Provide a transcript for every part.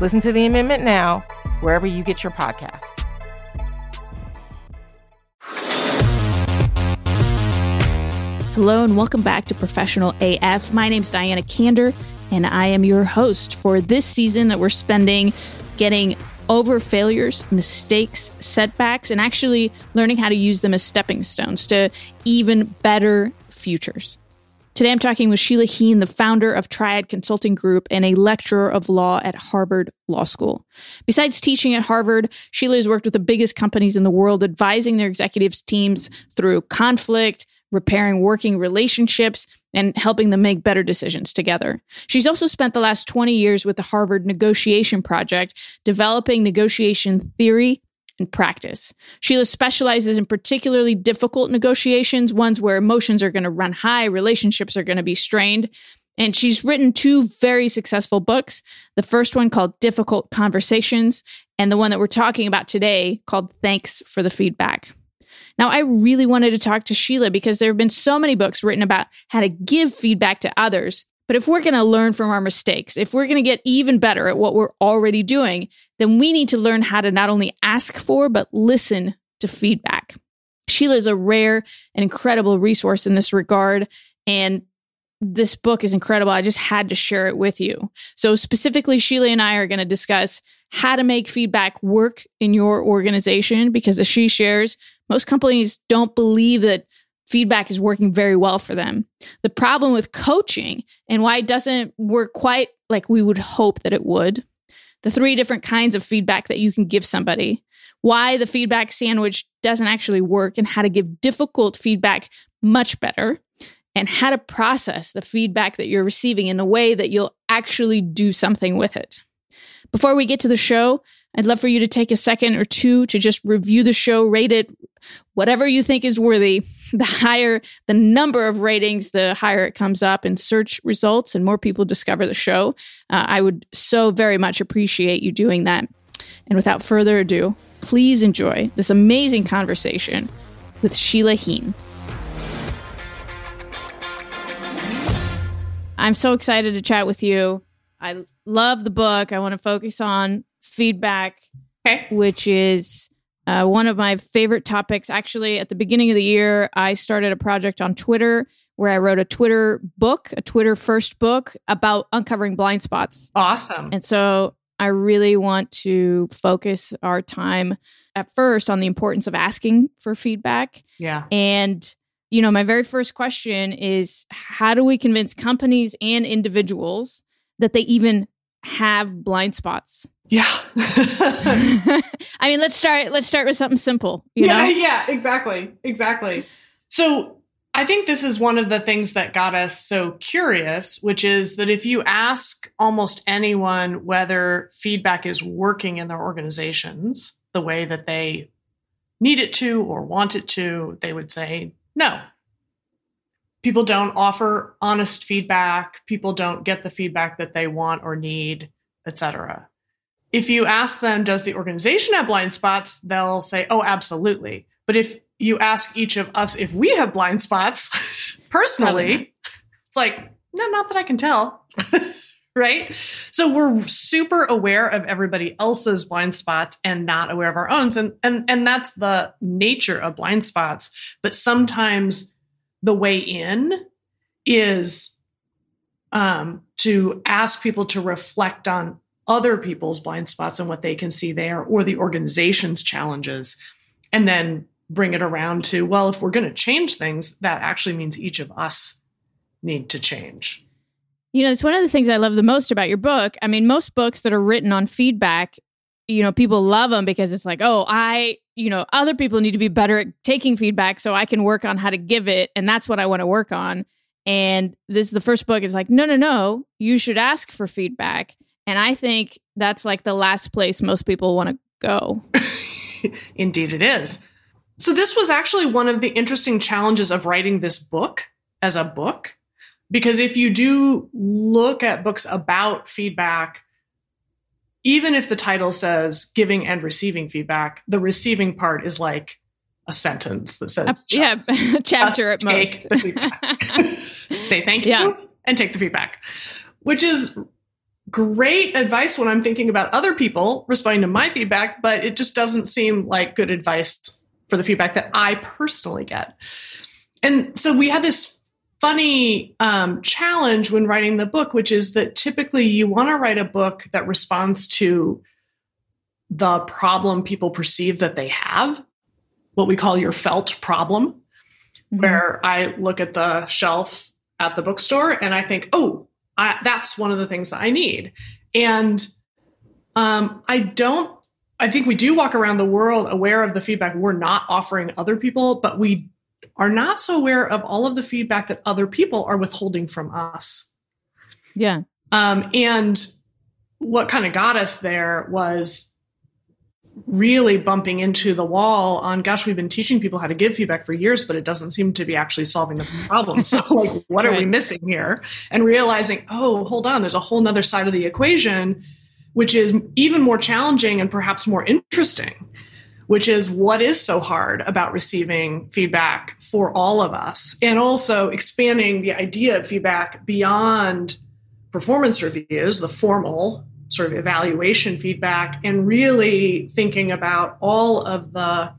Listen to the amendment now, wherever you get your podcasts. Hello, and welcome back to Professional AF. My name is Diana Kander, and I am your host for this season that we're spending getting over failures, mistakes, setbacks, and actually learning how to use them as stepping stones to even better futures. Today I'm talking with Sheila Heen, the founder of Triad Consulting Group and a lecturer of law at Harvard Law School. Besides teaching at Harvard, Sheila has worked with the biggest companies in the world, advising their executives teams through conflict, repairing working relationships, and helping them make better decisions together. She's also spent the last 20 years with the Harvard Negotiation Project, developing negotiation theory and practice. Sheila specializes in particularly difficult negotiations, ones where emotions are going to run high, relationships are going to be strained. And she's written two very successful books. The first one called Difficult Conversations, and the one that we're talking about today called Thanks for the Feedback. Now, I really wanted to talk to Sheila because there have been so many books written about how to give feedback to others but if we're going to learn from our mistakes, if we're going to get even better at what we're already doing, then we need to learn how to not only ask for, but listen to feedback. Sheila is a rare and incredible resource in this regard. And this book is incredible. I just had to share it with you. So, specifically, Sheila and I are going to discuss how to make feedback work in your organization because, as she shares, most companies don't believe that feedback is working very well for them. The problem with coaching and why it doesn't work quite like we would hope that it would, the three different kinds of feedback that you can give somebody, why the feedback sandwich doesn't actually work, and how to give difficult feedback much better, and how to process the feedback that you're receiving in the way that you'll actually do something with it. Before we get to the show, I'd love for you to take a second or two to just review the show, rate it, whatever you think is worthy. The higher the number of ratings, the higher it comes up in search results and more people discover the show. Uh, I would so very much appreciate you doing that. And without further ado, please enjoy this amazing conversation with Sheila Heen. I'm so excited to chat with you. I love the book. I want to focus on feedback, okay. which is uh, one of my favorite topics. Actually, at the beginning of the year, I started a project on Twitter where I wrote a Twitter book, a Twitter first book about uncovering blind spots. Awesome. And so I really want to focus our time at first on the importance of asking for feedback. Yeah. And, you know, my very first question is how do we convince companies and individuals that they even have blind spots? Yeah. I mean, let's start let's start with something simple, you yeah, know? Yeah, exactly. Exactly. So, I think this is one of the things that got us so curious, which is that if you ask almost anyone whether feedback is working in their organizations the way that they need it to or want it to, they would say no. People don't offer honest feedback, people don't get the feedback that they want or need, etc if you ask them, does the organization have blind spots? They'll say, oh, absolutely. But if you ask each of us if we have blind spots personally, it's like, no, not that I can tell. right? So we're super aware of everybody else's blind spots and not aware of our own. And, and, and that's the nature of blind spots. But sometimes the way in is um, to ask people to reflect on other people's blind spots and what they can see there or the organization's challenges and then bring it around to well if we're going to change things that actually means each of us need to change. You know it's one of the things i love the most about your book. I mean most books that are written on feedback you know people love them because it's like oh i you know other people need to be better at taking feedback so i can work on how to give it and that's what i want to work on. And this is the first book is like no no no you should ask for feedback And I think that's like the last place most people want to go. Indeed, it is. So, this was actually one of the interesting challenges of writing this book as a book. Because if you do look at books about feedback, even if the title says giving and receiving feedback, the receiving part is like a sentence that says, yeah, chapter at most. Say thank you yeah. and take the feedback, which is great advice when I'm thinking about other people responding to my feedback, but it just doesn't seem like good advice for the feedback that I personally get. And so we had this funny um, challenge when writing the book, which is that typically you want to write a book that responds to the problem people perceive that they have, what we call your felt problem, mm-hmm. where I look at the shelf at the bookstore and I think, oh, I, that's one of the things that I need. And um, I don't, I think we do walk around the world aware of the feedback we're not offering other people, but we are not so aware of all of the feedback that other people are withholding from us. Yeah. Um, and what kind of got us there was really bumping into the wall on gosh we've been teaching people how to give feedback for years but it doesn't seem to be actually solving the problem. So like what right. are we missing here? And realizing oh hold on there's a whole nother side of the equation which is even more challenging and perhaps more interesting which is what is so hard about receiving feedback for all of us? And also expanding the idea of feedback beyond performance reviews the formal sort of evaluation feedback and really thinking about all of the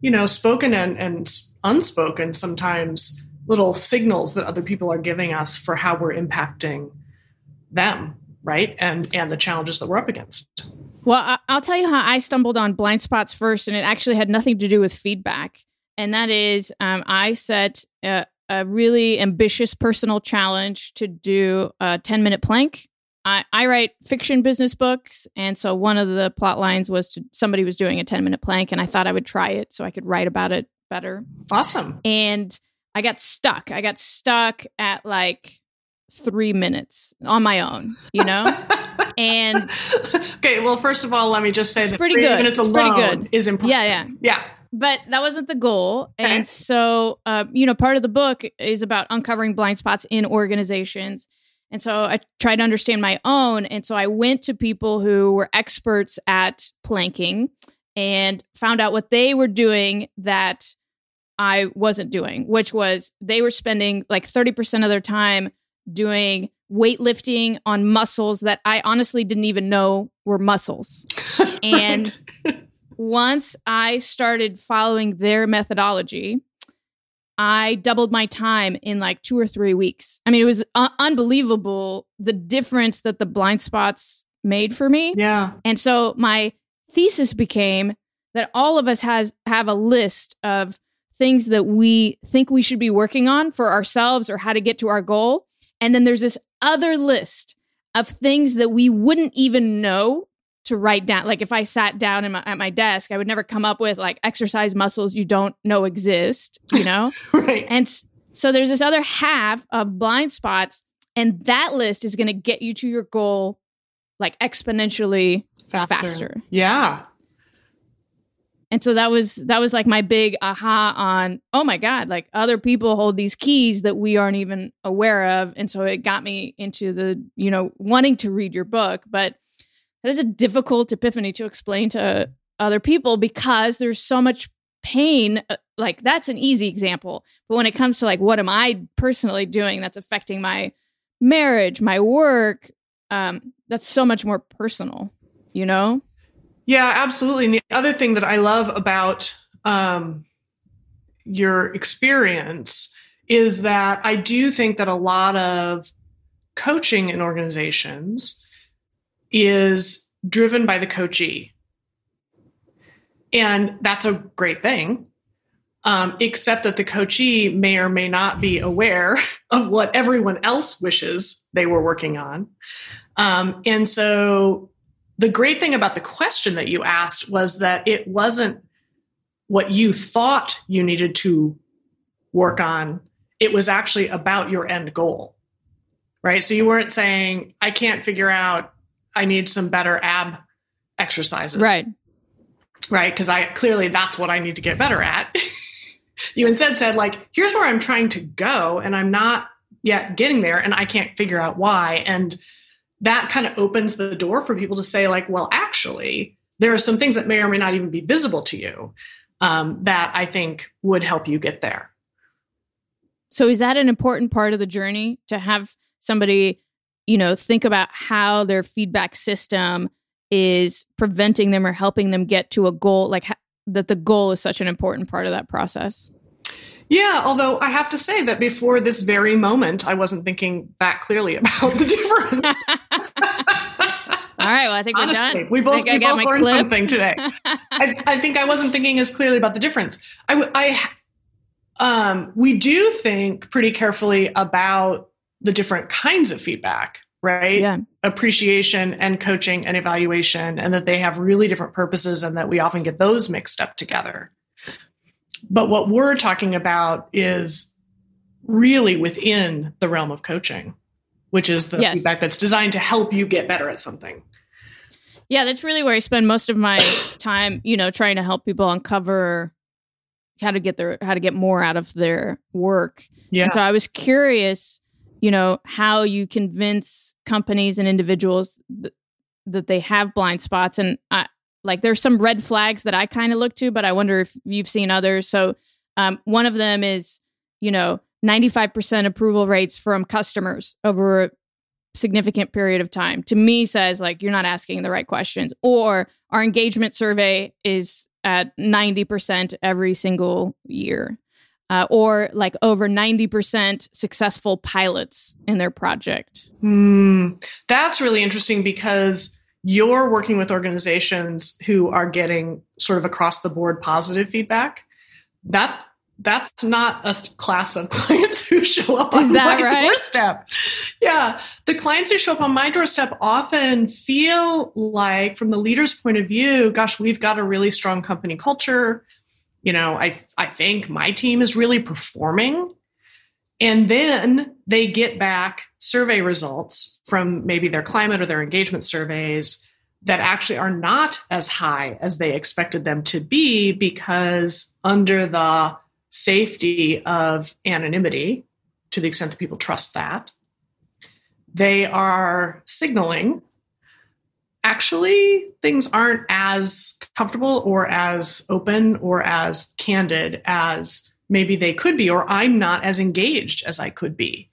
you know spoken and, and unspoken sometimes little signals that other people are giving us for how we're impacting them right? And and the challenges that we're up against. Well i'll tell you how i stumbled on blind spots first and it actually had nothing to do with feedback. And that is um, i set a, a really ambitious personal challenge to do a 10 minute plank I, I write fiction business books, and so one of the plot lines was to, somebody was doing a ten minute plank, and I thought I would try it so I could write about it better. Awesome. And I got stuck. I got stuck at like three minutes on my own, you know? and okay, well, first of all, let me just say it's that pretty good. minutes it's alone pretty good. is impressive. Yeah, yeah. Yeah. But that wasn't the goal. Okay. And so, uh, you know, part of the book is about uncovering blind spots in organizations. And so I tried to understand my own. And so I went to people who were experts at planking and found out what they were doing that I wasn't doing, which was they were spending like 30% of their time doing weightlifting on muscles that I honestly didn't even know were muscles. And once I started following their methodology, I doubled my time in like two or three weeks. I mean, it was uh, unbelievable the difference that the blind spots made for me. Yeah. And so my thesis became that all of us has have a list of things that we think we should be working on for ourselves or how to get to our goal. And then there's this other list of things that we wouldn't even know to write down. Like if I sat down my, at my desk, I would never come up with like exercise muscles you don't know exist, you know? right. And so there's this other half of blind spots, and that list is going to get you to your goal like exponentially faster. faster. Yeah. And so that was that was like my big aha on oh my god like other people hold these keys that we aren't even aware of and so it got me into the you know wanting to read your book but that is a difficult epiphany to explain to other people because there's so much pain uh, like that's an easy example. But when it comes to like what am i personally doing that's affecting my marriage my work um that's so much more personal you know? Yeah absolutely. And the other thing that i love about um your experience is that i do think that a lot of coaching in organizations is driven by the coachee. And that's a great thing. Um, except that the coachee may or may not be aware of what everyone else wishes they were working on. Um, and so the great thing about the question that you asked was that it wasn't what you thought you needed to work on, it was actually about your end goal. Right. So you weren't saying, I can't figure out I need some better ab exercises. Right. Right. Because I clearly that's what I need to get better at. you instead said, like, here's where I'm trying to go, and I'm not yet getting there, and I can't figure out why. And that kind of opens the door for people to say, like, well, actually, there are some things that may or may not even be visible to you um, that I think would help you get there. So, is that an important part of the journey to have somebody, you know, think about how their feedback system is preventing them or helping them get to a goal, like ha- that the goal is such an important part of that process? Yeah, although I have to say that before this very moment, I wasn't thinking that clearly about the difference. All right, well, I think Honestly, we're done. we both, we both learned clip. something today. I, I, think I wasn't thinking as clearly about the difference. I, I, um, we do think pretty carefully about the different kinds of feedback, right? Yeah. Appreciation and coaching and evaluation, and that they have really different purposes, and that we often get those mixed up together. But what we're talking about is really within the realm of coaching, which is the yes. feedback that's designed to help you get better at something. Yeah, that's really where I spend most of my time, you know, trying to help people uncover how to get their how to get more out of their work. Yeah. And so I was curious, you know, how you convince companies and individuals th- that they have blind spots. And I like there's some red flags that I kind of look to, but I wonder if you've seen others. So um, one of them is, you know, 95% approval rates from customers over a significant period of time. To me says like you're not asking the right questions. Or our engagement survey is at 90% every single year uh, or like over 90% successful pilots in their project mm, that's really interesting because you're working with organizations who are getting sort of across the board positive feedback that that's not a class of clients who show up on my right? doorstep. Yeah. The clients who show up on my doorstep often feel like, from the leader's point of view, gosh, we've got a really strong company culture. You know, I, I think my team is really performing. And then they get back survey results from maybe their climate or their engagement surveys that actually are not as high as they expected them to be because under the safety of anonymity, to the extent that people trust that, they are signaling actually things aren't as comfortable or as open or as candid as maybe they could be, or I'm not as engaged as I could be.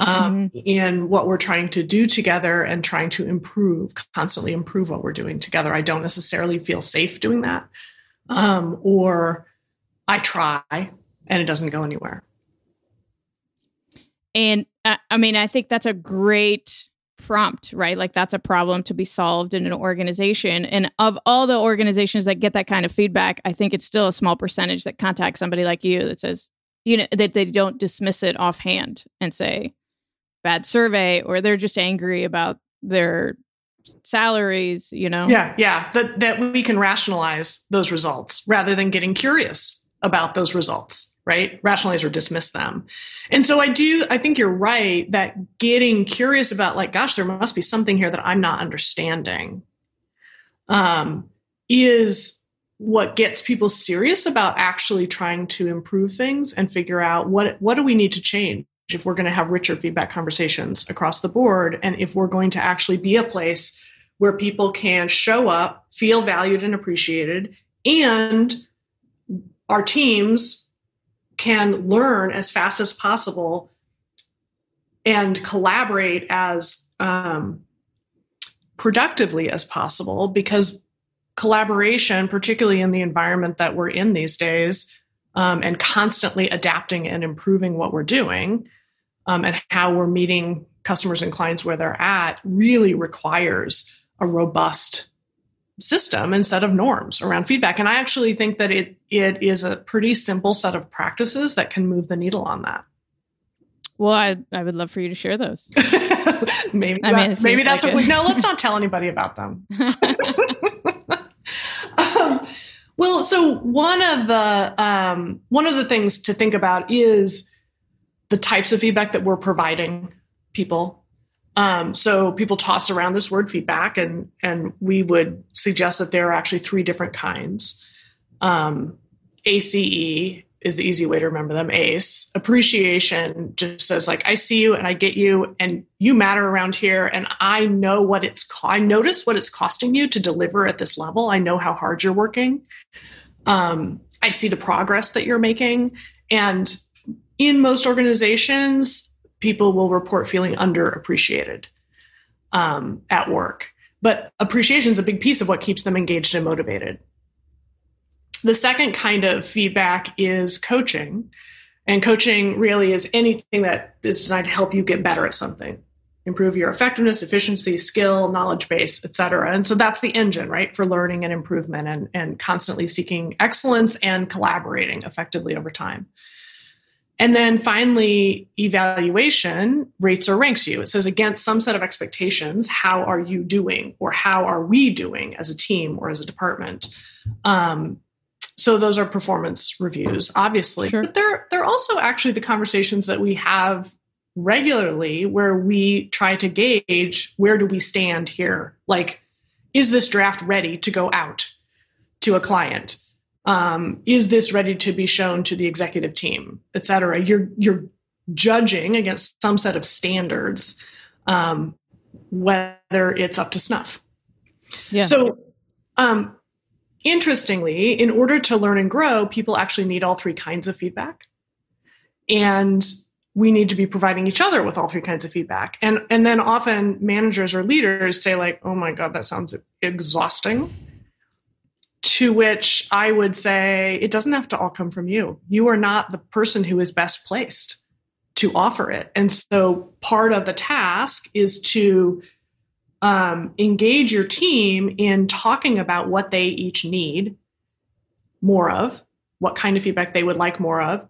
Um, mm-hmm. in what we're trying to do together and trying to improve, constantly improve what we're doing together. I don't necessarily feel safe doing that. Um, or I try and it doesn't go anywhere. And uh, I mean, I think that's a great prompt, right? Like that's a problem to be solved in an organization. And of all the organizations that get that kind of feedback, I think it's still a small percentage that contact somebody like you that says, you know, that they don't dismiss it offhand and say, bad survey, or they're just angry about their salaries, you know? Yeah, yeah. That that we can rationalize those results rather than getting curious about those results right? Rationalize or dismiss them. And so i do i think you're right that getting curious about like gosh there must be something here that i'm not understanding um, is what gets people serious about actually trying to improve things and figure out what what do we need to change if we're going to have richer feedback conversations across the board and if we're going to actually be a place where people can show up feel valued and appreciated and our teams can learn as fast as possible and collaborate as um, productively as possible because collaboration, particularly in the environment that we're in these days, um, and constantly adapting and improving what we're doing um, and how we're meeting customers and clients where they're at, really requires a robust system and set of norms around feedback. And I actually think that it it is a pretty simple set of practices that can move the needle on that. Well, I, I would love for you to share those. maybe I mean, maybe that's like what we no. Let's not tell anybody about them. um, well, so one of the um, one of the things to think about is the types of feedback that we're providing people Um, so people toss around this word feedback, and and we would suggest that there are actually three different kinds. Um, ACE is the easy way to remember them. ACE appreciation just says like I see you and I get you and you matter around here and I know what it's co- I notice what it's costing you to deliver at this level. I know how hard you're working. Um, I see the progress that you're making and in most organizations people will report feeling underappreciated um, at work. But appreciation is a big piece of what keeps them engaged and motivated. The second kind of feedback is coaching. And coaching really is anything that is designed to help you get better at something, improve your effectiveness, efficiency, skill, knowledge base, et cetera. And so that's the engine, right, for learning and improvement and, and constantly seeking excellence and collaborating effectively over time. And then finally, evaluation rates or ranks you. It says against some set of expectations, how are you doing or how are we doing as a team or as a department? Um, so those are performance reviews, obviously. Sure. But they're, they're also actually the conversations that we have regularly where we try to gauge where do we stand here? Like, is this draft ready to go out to a client? Um, is this ready to be shown to the executive team, et cetera? You're you're judging against some set of standards um, whether it's up to snuff. Yeah. So, um, interestingly, in order to learn and grow, people actually need all three kinds of feedback, and we need to be providing each other with all three kinds of feedback. And and then often managers or leaders say like, "Oh my god, that sounds exhausting." To which I would say it doesn't have to all come from you. You are not the person who is best placed to offer it. And so part of the task is to um, engage your team in talking about what they each need more of, what kind of feedback they would like more of,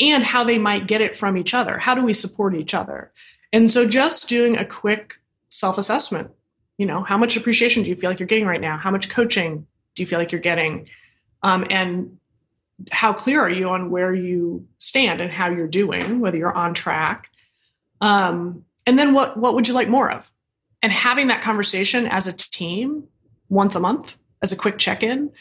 and how they might get it from each other. How do we support each other? And so just doing a quick self assessment. You know, how much appreciation do you feel like you're getting right now? How much coaching do you feel like you're getting? Um, and how clear are you on where you stand and how you're doing, whether you're on track? Um, and then what what would you like more of? And having that conversation as a team once a month as a quick check-in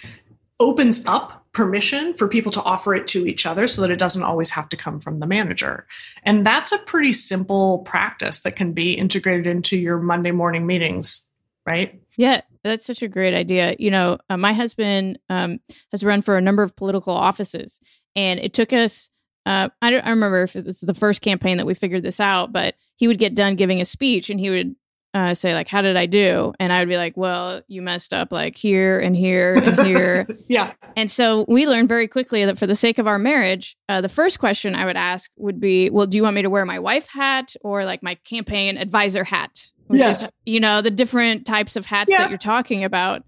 opens up permission for people to offer it to each other so that it doesn't always have to come from the manager. And that's a pretty simple practice that can be integrated into your Monday morning meetings, right? Yeah, that's such a great idea. You know, uh, my husband um, has run for a number of political offices, and it took us. Uh, I don't I remember if it was the first campaign that we figured this out, but he would get done giving a speech, and he would uh, say like, "How did I do?" And I would be like, "Well, you messed up like here and here and here." yeah. And so we learned very quickly that for the sake of our marriage, uh, the first question I would ask would be, "Well, do you want me to wear my wife hat or like my campaign advisor hat?" Which yes. is you know the different types of hats yes. that you're talking about.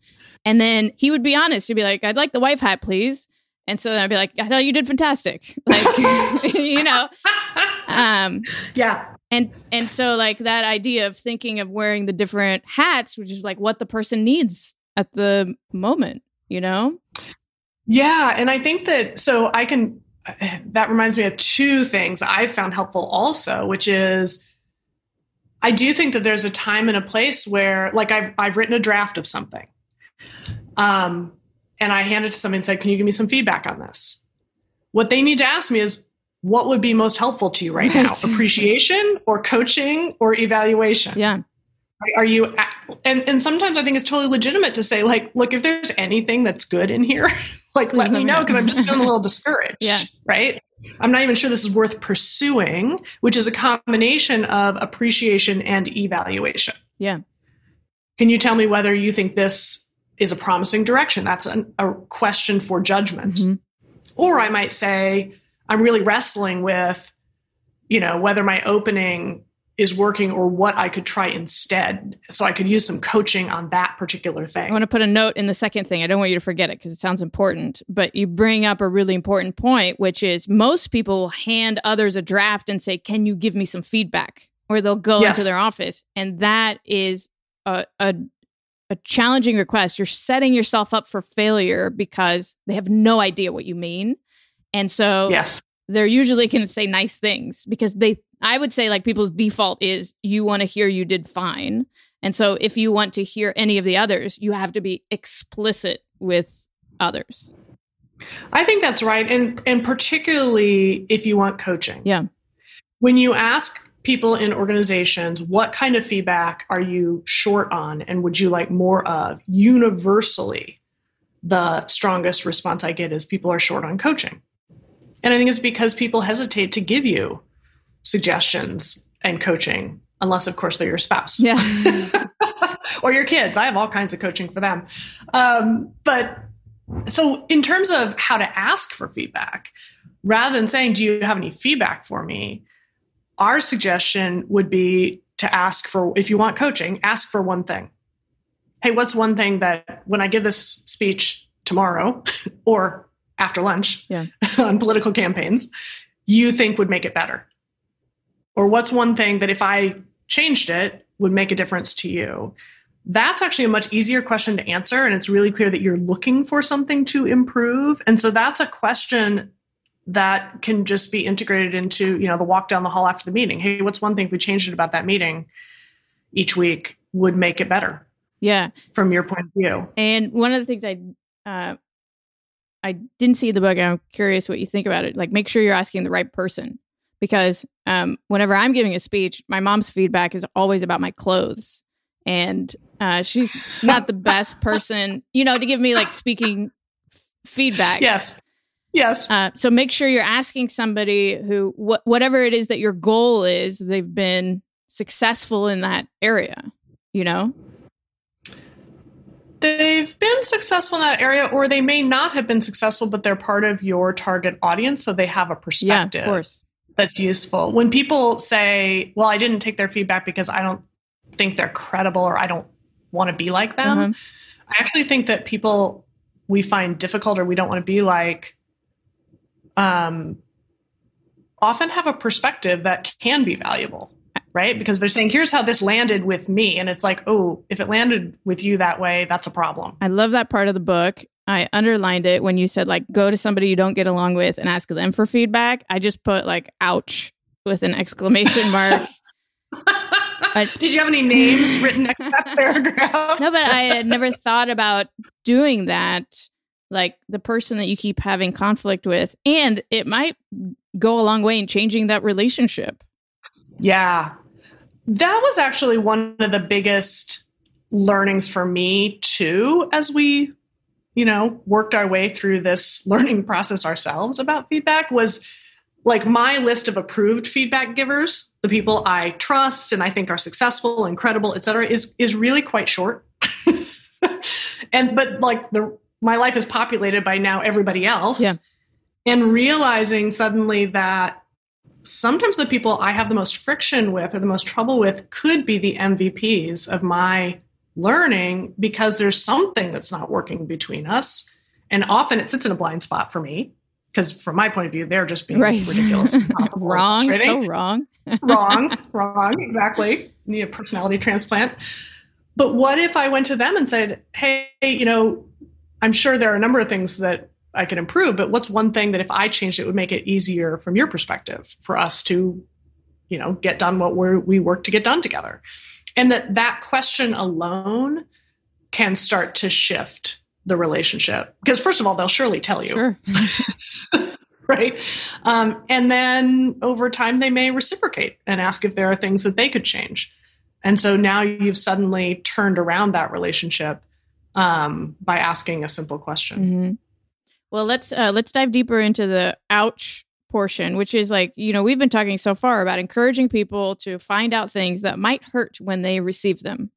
And then he would be honest. He'd be like i'd like the wife hat please. And so then i'd be like i thought you did fantastic. Like you know? Um yeah. and and so like that idea of thinking of wearing the different hats which is like what the person needs at the moment you know? Yeah. And i think that so i can that reminds me of two things i found helpful also which is I do think that there's a time and a place where, like, I've I've written a draft of something, um, and I hand it to somebody and said, "Can you give me some feedback on this?" What they need to ask me is, "What would be most helpful to you right now? Appreciation, or coaching, or evaluation?" Yeah. Are you? And and sometimes I think it's totally legitimate to say, like, look, if there's anything that's good in here, like, let me know because I'm just feeling a little discouraged. Yeah. Right. I'm not even sure this is worth pursuing, which is a combination of appreciation and evaluation. Yeah. Can you tell me whether you think this is a promising direction? That's an, a question for judgment. Mm-hmm. Or I might say, I'm really wrestling with, you know, whether my opening is working or what I could try instead. So I could use some coaching on that particular thing. I want to put a note in the second thing. I don't want you to forget it because it sounds important, but you bring up a really important point, which is most people hand others a draft and say, Can you give me some feedback? Or they'll go yes. into their office. And that is a, a, a challenging request. You're setting yourself up for failure because they have no idea what you mean. And so yes they're usually going to say nice things because they I would say like people's default is you want to hear you did fine. And so if you want to hear any of the others, you have to be explicit with others. I think that's right. And and particularly if you want coaching. Yeah. When you ask people in organizations, what kind of feedback are you short on and would you like more of? Universally, the strongest response I get is people are short on coaching. And I think it's because people hesitate to give you suggestions and coaching, unless, of course, they're your spouse. Yeah. or your kids. I have all kinds of coaching for them. Um, but so, in terms of how to ask for feedback, rather than saying, Do you have any feedback for me? Our suggestion would be to ask for, if you want coaching, ask for one thing. Hey, what's one thing that when I give this speech tomorrow or after lunch yeah. on political campaigns, you think would make it better? Or what's one thing that if I changed it would make a difference to you? That's actually a much easier question to answer. And it's really clear that you're looking for something to improve. And so that's a question that can just be integrated into, you know, the walk down the hall after the meeting. Hey, what's one thing if we changed it about that meeting each week would make it better? Yeah. From your point of view. And one of the things I uh I didn't see the book and I'm curious what you think about it. Like make sure you're asking the right person because um, whenever I'm giving a speech, my mom's feedback is always about my clothes. And uh, she's not the best person, you know, to give me like speaking f- feedback. Yes. Yes. Uh, so make sure you're asking somebody who, wh- whatever it is that your goal is, they've been successful in that area, you know? They've been successful in that area, or they may not have been successful, but they're part of your target audience. So they have a perspective. Yeah, of course that's useful. When people say, well, I didn't take their feedback because I don't think they're credible or I don't want to be like them, mm-hmm. I actually think that people we find difficult or we don't want to be like um, often have a perspective that can be valuable, right? Because they're saying, here's how this landed with me. And it's like, oh, if it landed with you that way, that's a problem. I love that part of the book. I underlined it when you said like go to somebody you don't get along with and ask them for feedback. I just put like ouch with an exclamation mark. Did you have any names written next to that paragraph? no, but I had never thought about doing that. Like the person that you keep having conflict with, and it might go a long way in changing that relationship. Yeah. That was actually one of the biggest learnings for me, too, as we you know, worked our way through this learning process ourselves about feedback was like my list of approved feedback givers, the people I trust and I think are successful and credible, et cetera, is is really quite short. and but like the my life is populated by now everybody else. Yeah. And realizing suddenly that sometimes the people I have the most friction with or the most trouble with could be the MVPs of my learning because there's something that's not working between us. And often it sits in a blind spot for me because from my point of view, they're just being right. ridiculous. wrong. So wrong. wrong. Wrong. Exactly. Need a personality transplant. But what if I went to them and said, Hey, you know, I'm sure there are a number of things that I could improve, but what's one thing that if I changed it would make it easier from your perspective for us to, you know, get done what we we work to get done together? And that that question alone can start to shift the relationship. Because first of all they'll surely tell you. Sure. right? Um, and then over time they may reciprocate and ask if there are things that they could change. And so now you've suddenly turned around that relationship um, by asking a simple question. Mm-hmm. well let's uh, let's dive deeper into the ouch portion, which is like, you know, we've been talking so far about encouraging people to find out things that might hurt when they receive them.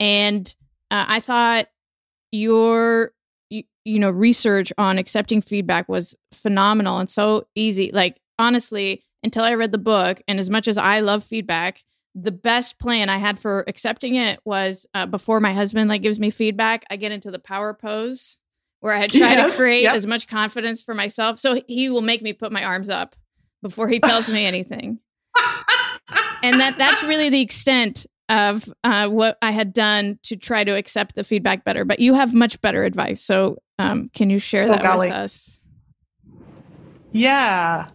And uh, I thought your, you, you know, research on accepting feedback was phenomenal and so easy. Like, honestly, until I read the book, and as much as I love feedback, the best plan I had for accepting it was uh, before my husband like gives me feedback, I get into the power pose where I try yes, to create yep. as much confidence for myself. So he will make me put my arms up before he tells me anything. and that that's really the extent of uh, what I had done to try to accept the feedback better. But you have much better advice. So um, can you share oh, that golly. with us? Yeah.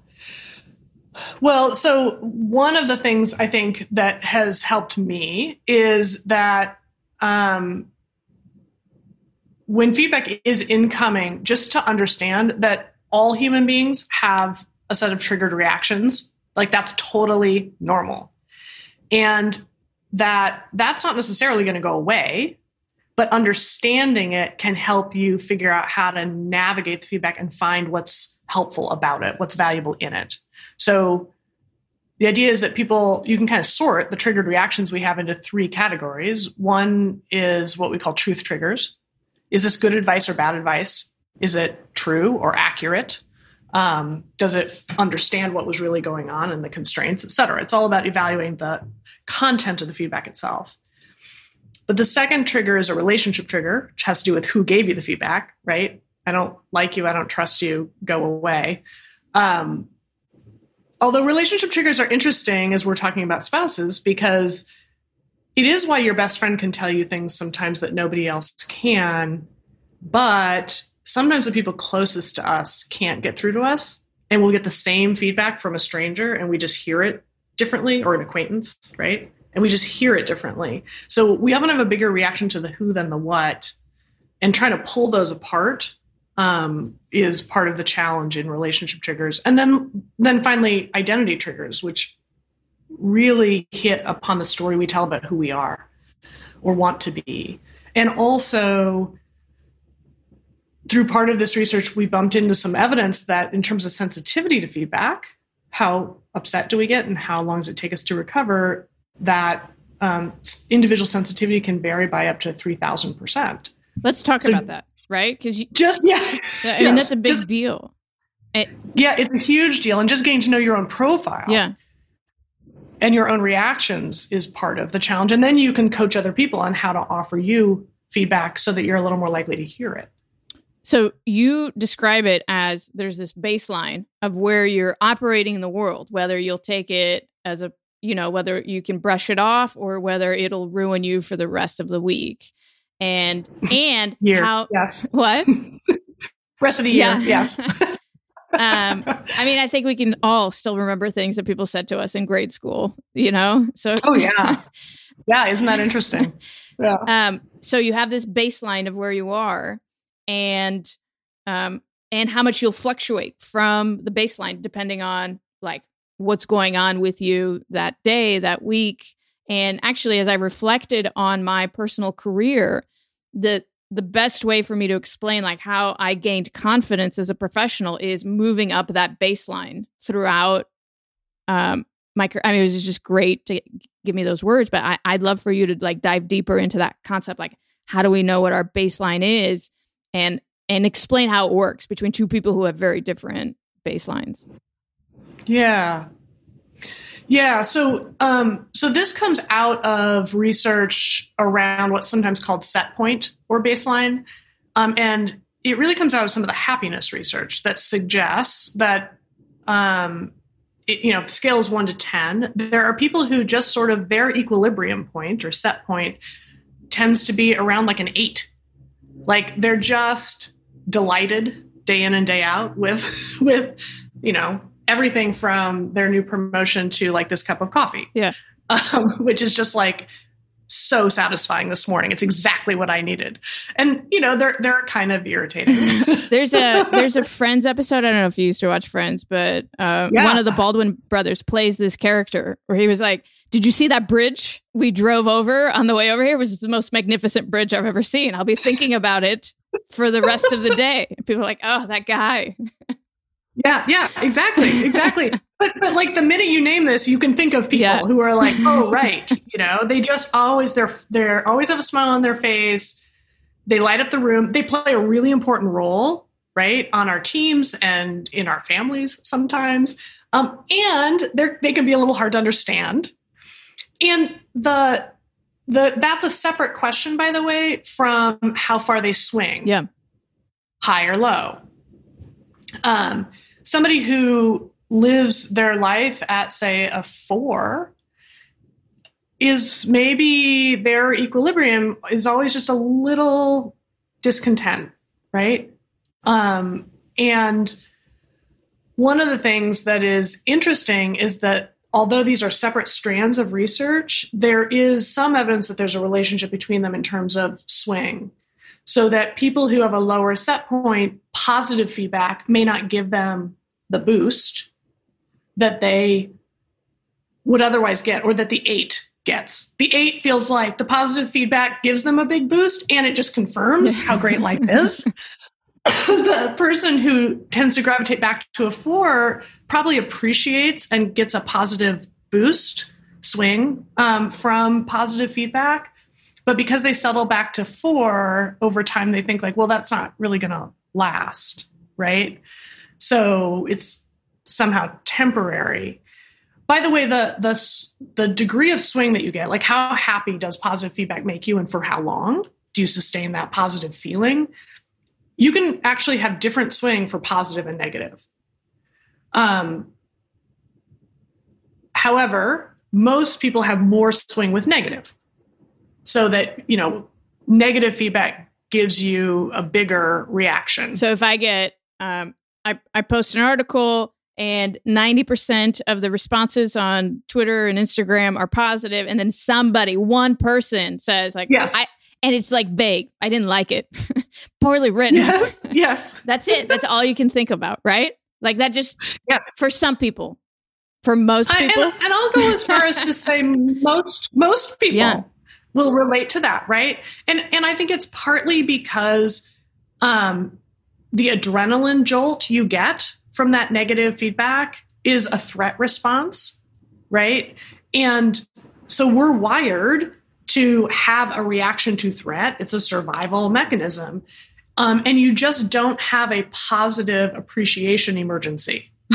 Well, so one of the things I think that has helped me is that um, when feedback is incoming, just to understand that all human beings have a set of triggered reactions. Like that's totally normal. And that that's not necessarily going to go away, but understanding it can help you figure out how to navigate the feedback and find what's helpful about it, what's valuable in it. So the idea is that people you can kind of sort the triggered reactions we have into three categories. One is what we call truth triggers. Is this good advice or bad advice? Is it true or accurate? Um, does it understand what was really going on and the constraints, et cetera? It's all about evaluating the content of the feedback itself. But the second trigger is a relationship trigger, which has to do with who gave you the feedback, right? I don't like you, I don't trust you, go away. Um, although relationship triggers are interesting as we're talking about spouses, because it is why your best friend can tell you things sometimes that nobody else can. But sometimes the people closest to us can't get through to us, and we'll get the same feedback from a stranger, and we just hear it differently, or an acquaintance, right? And we just hear it differently. So we often have a bigger reaction to the who than the what, and trying to pull those apart um, is part of the challenge in relationship triggers. And then, then finally, identity triggers, which really hit upon the story we tell about who we are or want to be. And also, through part of this research, we bumped into some evidence that in terms of sensitivity to feedback, how upset do we get and how long does it take us to recover, that um, individual sensitivity can vary by up to 3,000%. Let's talk so, about that right? Because just yeah, I yes. mean that's a big just, deal. It, yeah, it's a huge deal, and just getting to know your own profile, yeah, and your own reactions is part of the challenge. And then you can coach other people on how to offer you feedback so that you're a little more likely to hear it. So you describe it as there's this baseline of where you're operating in the world, whether you'll take it as a you know whether you can brush it off or whether it'll ruin you for the rest of the week and and year, how yes what rest of the year yeah. yes um i mean i think we can all still remember things that people said to us in grade school you know? So oh yeah. Yeah isn't that interesting? Yeah. Um so you have this baseline of where you are and um and how much you'll fluctuate from the baseline depending on like what's going on with you that day that week. And actually as i reflected on my personal career the the best way for me to explain like how I gained confidence as a professional is moving up that baseline throughout um my career. I mean it was just great to give me those words but I, I'd love for you to like dive deeper into that concept like how do we know what our baseline is and and explain how it works between two people who have very different baselines yeah yeah, so um, so this comes out of research around what's sometimes called set point or baseline, um, and it really comes out of some of the happiness research that suggests that um, it, you know if the scale is one to ten, there are people who just sort of their equilibrium point or set point tends to be around like an eight, like they're just delighted day in and day out with with you know everything from their new promotion to like this cup of coffee. Yeah. Um, which is just like so satisfying this morning. It's exactly what I needed. And you know, they're they're kind of irritating. there's a there's a Friends episode. I don't know if you used to watch Friends, but uh, yeah. one of the Baldwin brothers plays this character where he was like, "Did you see that bridge we drove over on the way over here? It was the most magnificent bridge I've ever seen. I'll be thinking about it for the rest of the day." people are like, "Oh, that guy." Yeah, yeah, exactly, exactly. but but like the minute you name this, you can think of people yeah. who are like, oh right, you know, they just always they're they're always have a smile on their face. They light up the room. They play a really important role, right, on our teams and in our families sometimes. Um, and they they can be a little hard to understand. And the the that's a separate question, by the way, from how far they swing. Yeah, high or low. Um, somebody who lives their life at, say, a four is maybe their equilibrium is always just a little discontent, right? Um, and one of the things that is interesting is that although these are separate strands of research, there is some evidence that there's a relationship between them in terms of swing. So that people who have a lower set point, positive feedback may not give them the boost that they would otherwise get, or that the eight gets. The eight feels like the positive feedback gives them a big boost and it just confirms how great life is. the person who tends to gravitate back to a four probably appreciates and gets a positive boost swing um, from positive feedback. But because they settle back to four over time, they think like, well, that's not really going to last, right? So it's somehow temporary. By the way, the the the degree of swing that you get, like how happy does positive feedback make you, and for how long do you sustain that positive feeling? You can actually have different swing for positive and negative. Um, however, most people have more swing with negative, so that you know negative feedback gives you a bigger reaction. So if I get, um, I I post an article and 90% of the responses on Twitter and Instagram are positive and then somebody one person says like yes. I, and it's like vague. I didn't like it. Poorly written. Yes. Yes. That's it. That's all you can think about, right? Like that just yes. for some people. For most people. I, and, and, I'll go as far as to say most most people yeah. Will relate to that, right? And and I think it's partly because um the adrenaline jolt you get from that negative feedback is a threat response, right? And so we're wired to have a reaction to threat. It's a survival mechanism. Um, and you just don't have a positive appreciation emergency,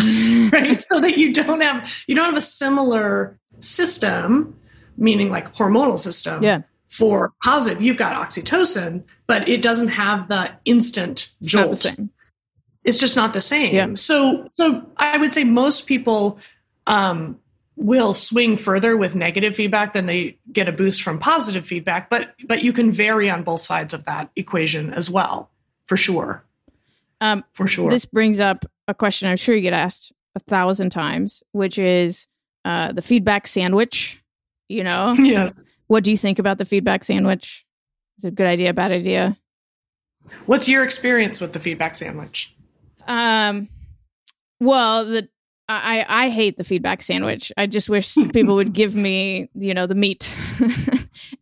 right? So that you don't have you don't have a similar system, meaning like hormonal system. Yeah. For positive, you've got oxytocin, but it doesn't have the instant It's jolt not it's just not the same. Yeah. So so I would say most people um, will swing further with negative feedback than they get a boost from positive feedback, but but you can vary on both sides of that equation as well, for sure. Um, for sure. This brings up a question I'm sure you get asked a thousand times, which is uh, the feedback sandwich. You know, yes. What do you think about the feedback sandwich? Is it a good idea, bad idea? What's your experience with the feedback sandwich? Um, well, the I I hate the feedback sandwich. I just wish people would give me, you know, the meat.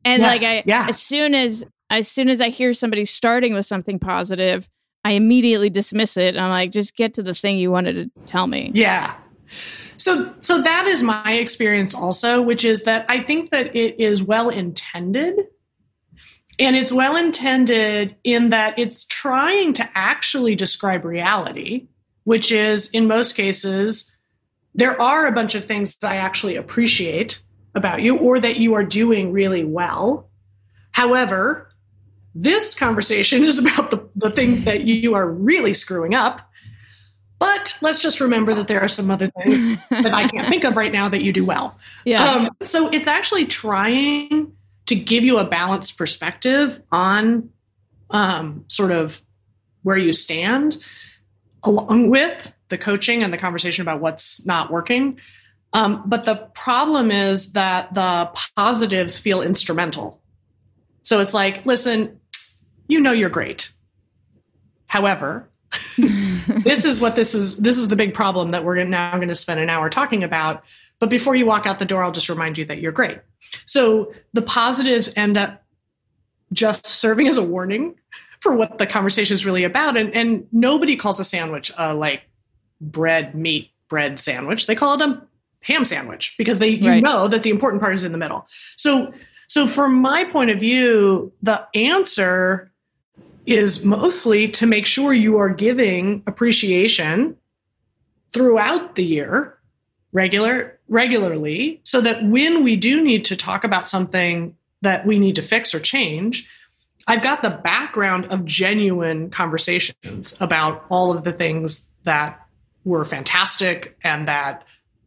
and Yes, like I yeah. as soon as as soon as I hear somebody starting with something positive, I immediately dismiss it. I'm like, just get to the thing you wanted to tell me. Yeah. So so that is my experience also, which is that I think that it is well intended. And it's well intended in that it's trying to actually describe reality, which is in most cases there are a bunch of things I actually appreciate about you or that you are doing really well. However, this conversation is about the, the thing that you are really screwing up. But let's just remember that there are some other things that I can't think of right now that you do well. Yeah. Um, so it's actually trying to give you a balanced perspective on um, sort of where you stand, along with the coaching and the conversation about what's not working. Um, but the problem is that the positives feel instrumental. So it's like, listen, you know you're great. However, this is what this is. This is the big problem that we're now going to spend an hour talking about. But before you walk out the door, I'll just remind you that you're great. So the positives end up just serving as a warning for what the conversation is really about. And, and nobody calls a sandwich a like bread, meat, bread sandwich. They call it a ham sandwich because they you Right. know that the important part is in the middle. So so from my point of view, the answer is mostly to make sure you are giving appreciation throughout the year regular regularly so that when we do need to talk about something that we need to fix or change i've got the background of genuine conversations about all of the things that were fantastic and that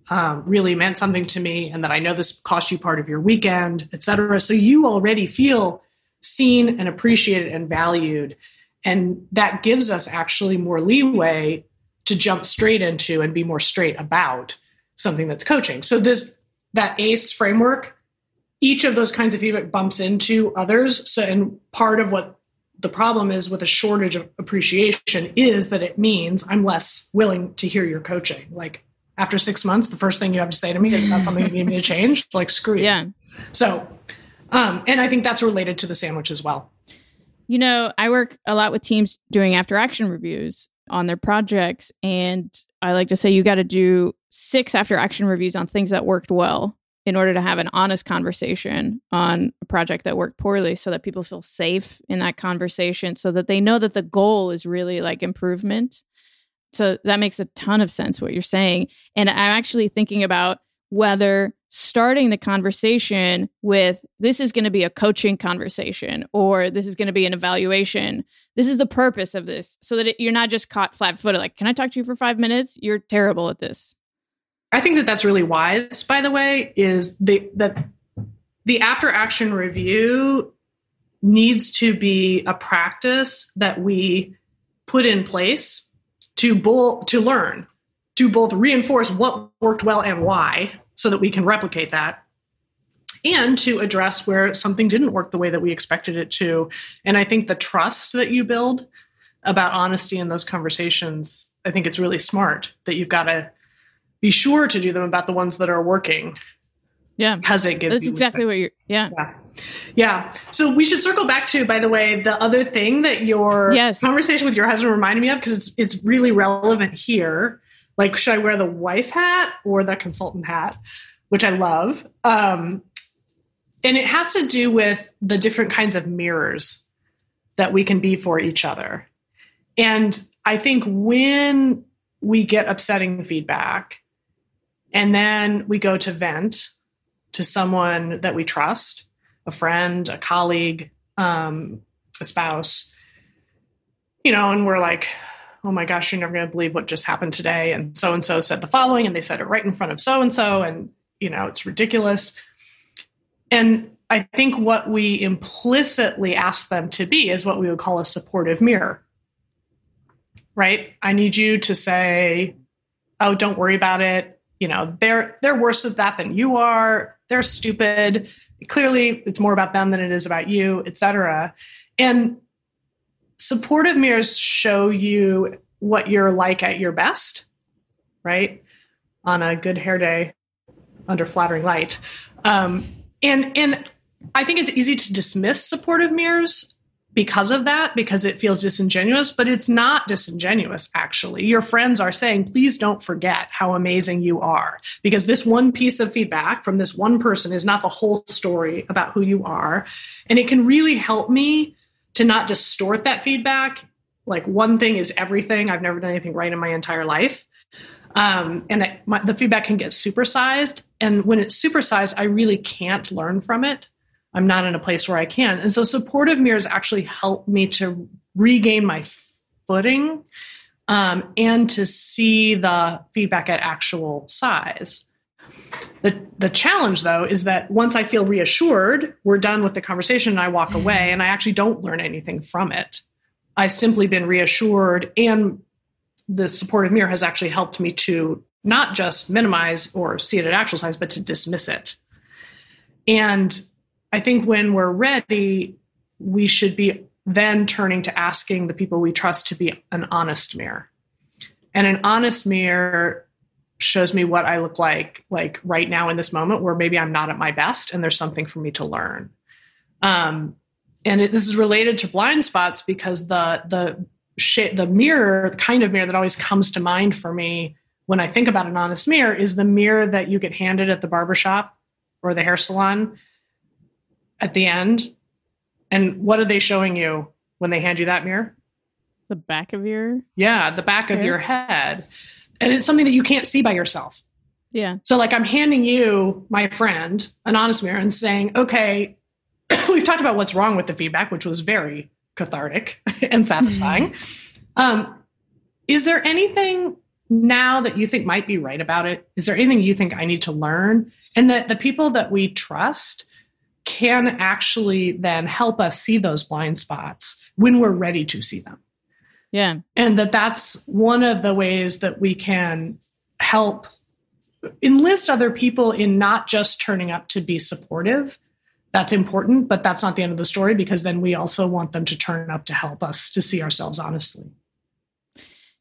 um, really meant something to me and that i know this cost you part of your weekend et cetera. So you already feel seen and appreciated and valued and that gives us actually more leeway to jump straight into and be more straight about something that's coaching. So this that ACE framework, each of those kinds of feedback bumps into others. So and part of what the problem is with a shortage of appreciation is that it means I'm less willing to hear your coaching. Like after six months, the first thing you have to say to me is that's something you need me to change. Like screw you. Yeah. So, um, and I think that's related to the sandwich as well. You know, I work a lot with teams doing after action reviews on their projects. And I like to say you got to do six after action reviews on things that worked well in order to have an honest conversation on a project that worked poorly so that people feel safe in that conversation so that they know that the goal is really like improvement. So that makes a ton of sense what you're saying. And I'm actually thinking about whether starting the conversation with this is going to be a coaching conversation or this is going to be an evaluation. This is the purpose of this so that it, you're not just caught flat footed. Like, can I talk to you for five minutes? You're terrible at this. I think that that's really wise, by the way, is the, that the after action review needs to be a practice that we put in place to bull, to learn to both reinforce what worked well and why so that we can replicate that and to address where something didn't work the way that we expected it to. And I think the trust that you build about honesty in those conversations, I think it's really smart that you've got to be sure to do them about the ones that are working. Yeah. Because it gives That's exactly what you're, yeah. yeah. Yeah. So we should circle back to, by the way, the other thing that your yes. conversation with your husband reminded me of, because it's it's really relevant here like should i wear the wife hat or the consultant hat? Which i love. Um, and it has to do with the different kinds of mirrors that we can be for each other. And i think when we get upsetting feedback and then we go to vent to someone that we trust a friend a colleague um, a spouse you know and we're like oh my gosh, you're never going to believe what just happened today. And so and so said the following, and they said it right in front of so and so. And, you know, it's ridiculous. And I think what we implicitly ask them to be is what we would call a supportive mirror. Right? I need you to say, oh, don't worry about it. You know, they're they're worse at that than you are. They're stupid. Clearly, it's more about them than it is about you, et cetera. And supportive mirrors show you what you're like at your best, right? On a good hair day under flattering light. Um, and and I think it's easy to dismiss supportive mirrors because of that, because it feels disingenuous, but it's not disingenuous, actually. Your friends are saying, please don't forget how amazing you are, because this one piece of feedback from this one person is not the whole story about who you are. And it can really help me to not distort that feedback. Like one thing is everything. I've never done anything right in my entire life. Um, and it, my, the feedback can get supersized. And when it's supersized, I really can't learn from it. I'm not in a place where I can. And so supportive mirrors actually help me to regain my footing um, and to see the feedback at actual size. The, the challenge, though, is that once I feel reassured, we're done with the conversation and I walk hmm. away and I actually don't learn anything from it. I've simply been reassured, and the supportive mirror has actually helped me to not just minimize or see it at actual size, but to dismiss it. And I think when we're ready, we should be then turning to asking the people we trust to be an honest mirror. And an honest mirror shows me what I look like like right now in this moment where maybe I'm not at my best and there's something for me to learn. Um, and it, this is related to blind spots because the the sh- the mirror, the kind of mirror that always comes to mind for me when I think about an honest mirror is the mirror that you get handed at the barbershop or the hair salon at the end. And what are they showing you when they hand you that mirror? The back of your Yeah, the back of your head and it's something that you can't see by yourself. Yeah. So, like, I'm handing you, my friend, an honest mirror and saying, okay, we've talked about what's wrong with the feedback, which was very cathartic and satisfying. Um, is there anything now that you think might be right about it? Is there anything you think I need to learn? And that the people that we trust can actually then help us see those blind spots when we're ready to see them. Yeah. And that that's one of the ways that we can help enlist other people in not just turning up to be supportive. That's important, but that's not the end of the story because then we also want them to turn up to help us to see ourselves honestly.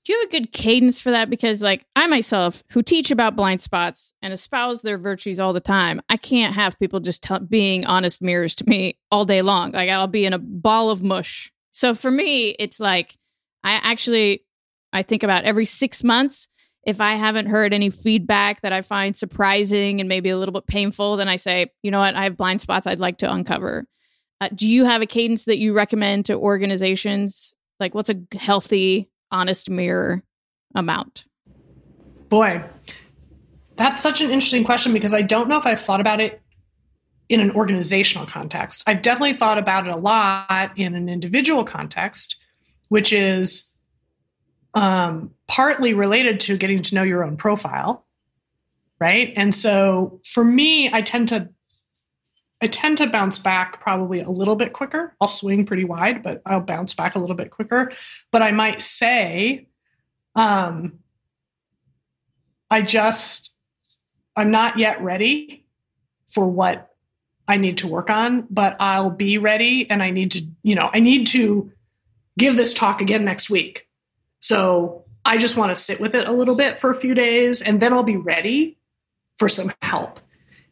Do you have a good cadence for that? Because, like, I myself, who teach about blind spots and espouse their virtues all the time, I can't have people just t- being honest mirrors to me all day long. Like, I'll be in a ball of mush. So for me, it's like, I actually, I think about every six months, if I haven't heard any feedback that I find surprising and maybe a little bit painful, then I say, you know what, I have blind spots I'd like to uncover. Uh, do you have a cadence that you recommend to organizations? Like, what's a healthy, honest mirror amount? Boy, that's such an interesting question because I don't know if I've thought about it in an organizational context. I've definitely thought about it a lot in an individual context, which is um, partly related to getting to know your own profile, right? And so for me, I tend to I tend to bounce back probably a little bit quicker. I'll swing pretty wide, but I'll bounce back a little bit quicker. But I might say, um, I just I'm not yet ready for what I need to work on, but I'll be ready and I need to, you know, I need to give this talk again next week. So I just want to sit with it a little bit for a few days and then I'll be ready for some help.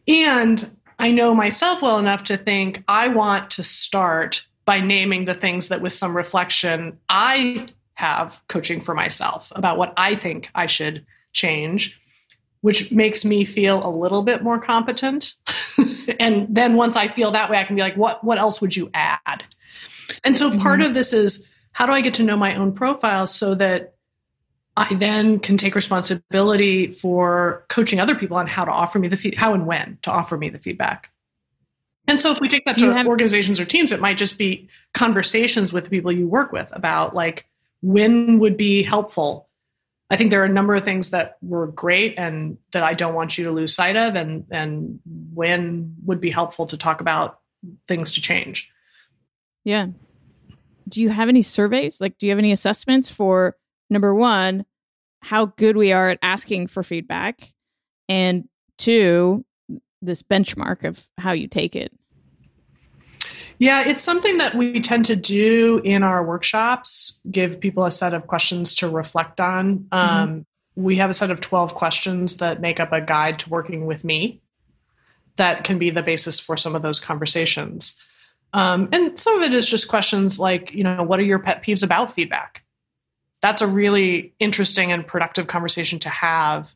And I know myself well enough to think I want to start by naming the things that, with some reflection, I have coaching for myself about what I think I should change, which makes me feel a little bit more competent. and then once I feel that way, I can be like, what, what else would you add? And so part mm-hmm. of this is how do I get to know my own profile so that I then can take responsibility for coaching other people on how to offer me the feed, how and when to offer me the feedback. And so if we take that to have- organizations or teams, it might just be conversations with the people you work with about like when would be helpful. I think there are a number of things that were great and that I don't want you to lose sight of and and when would be helpful to talk about things to change. Yeah. Do you have any surveys? Like do you have any assessments for number one, how good we are at asking for feedback, and two, this benchmark of how you take it. Yeah, it's something that we tend to do in our workshops, give people a set of questions to reflect on. Mm-hmm. Um, we have a set of 12 questions that make up a guide to working with me that can be the basis for some of those conversations. Um, and some of it is just questions like, you know, what are your pet peeves about feedback? that's a really interesting and productive conversation to have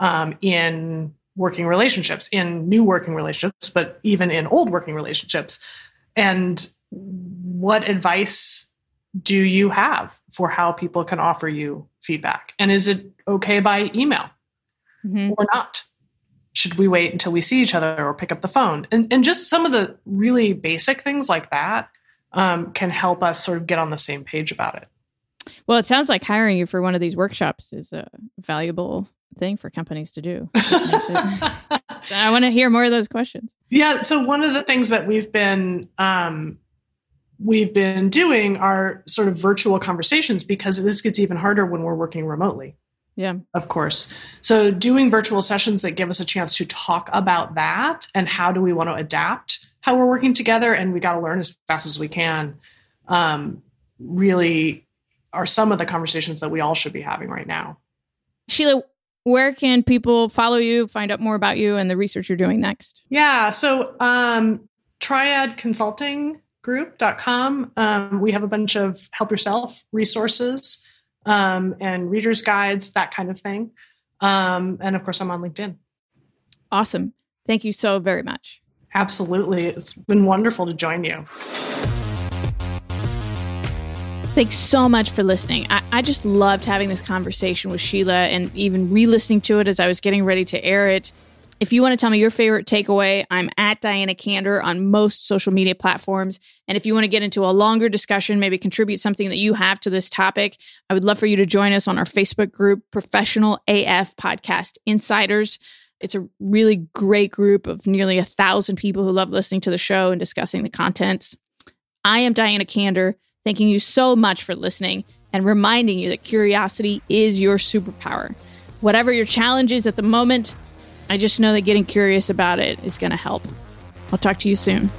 um, in working relationships, in new working relationships, but even in old working relationships. And what advice do you have for how people can offer you feedback? And is it okay by email mm-hmm. or not? Should we wait until we see each other or pick up the phone? And, and just some of the really basic things like that um, can help us sort of get on the same page about it. Well, it sounds like hiring you for one of these workshops is a valuable thing for companies to do. so I want to hear more of those questions. Yeah. So one of the things that we've been um, we've been doing are sort of virtual conversations because this gets even harder when we're working remotely. Yeah. Of course. So doing virtual sessions that give us a chance to talk about that and how do we want to adapt how we're working together and we got to learn as fast as we can. Um, really are some of the conversations that we all should be having right now. Sheila, where can people follow you, find out more about you and the research you're doing next? Yeah, so um, Triad Consulting triadconsultinggroup.com. Um, we have a bunch of help yourself resources um, and reader's guides, that kind of thing. Um, and of course, I'm on LinkedIn. Awesome. Thank you so very much. Absolutely. It's been wonderful to join you. Thanks so much for listening. I, I just loved having this conversation with Sheila and even re listening to it as I was getting ready to air it. If you want to tell me your favorite takeaway, I'm at Diana Kander on most social media platforms. And if you want to get into a longer discussion, maybe contribute something that you have to this topic, I would love for you to join us on our Facebook group, Professional AF Podcast Insiders. It's a really great group of nearly a thousand people who love listening to the show and discussing the contents. I am Diana Kander thanking you so much for listening. and reminding you that curiosity is your superpower. Whatever your challenge is at the moment, I just know that getting curious about it is going to help. I'll talk to you soon.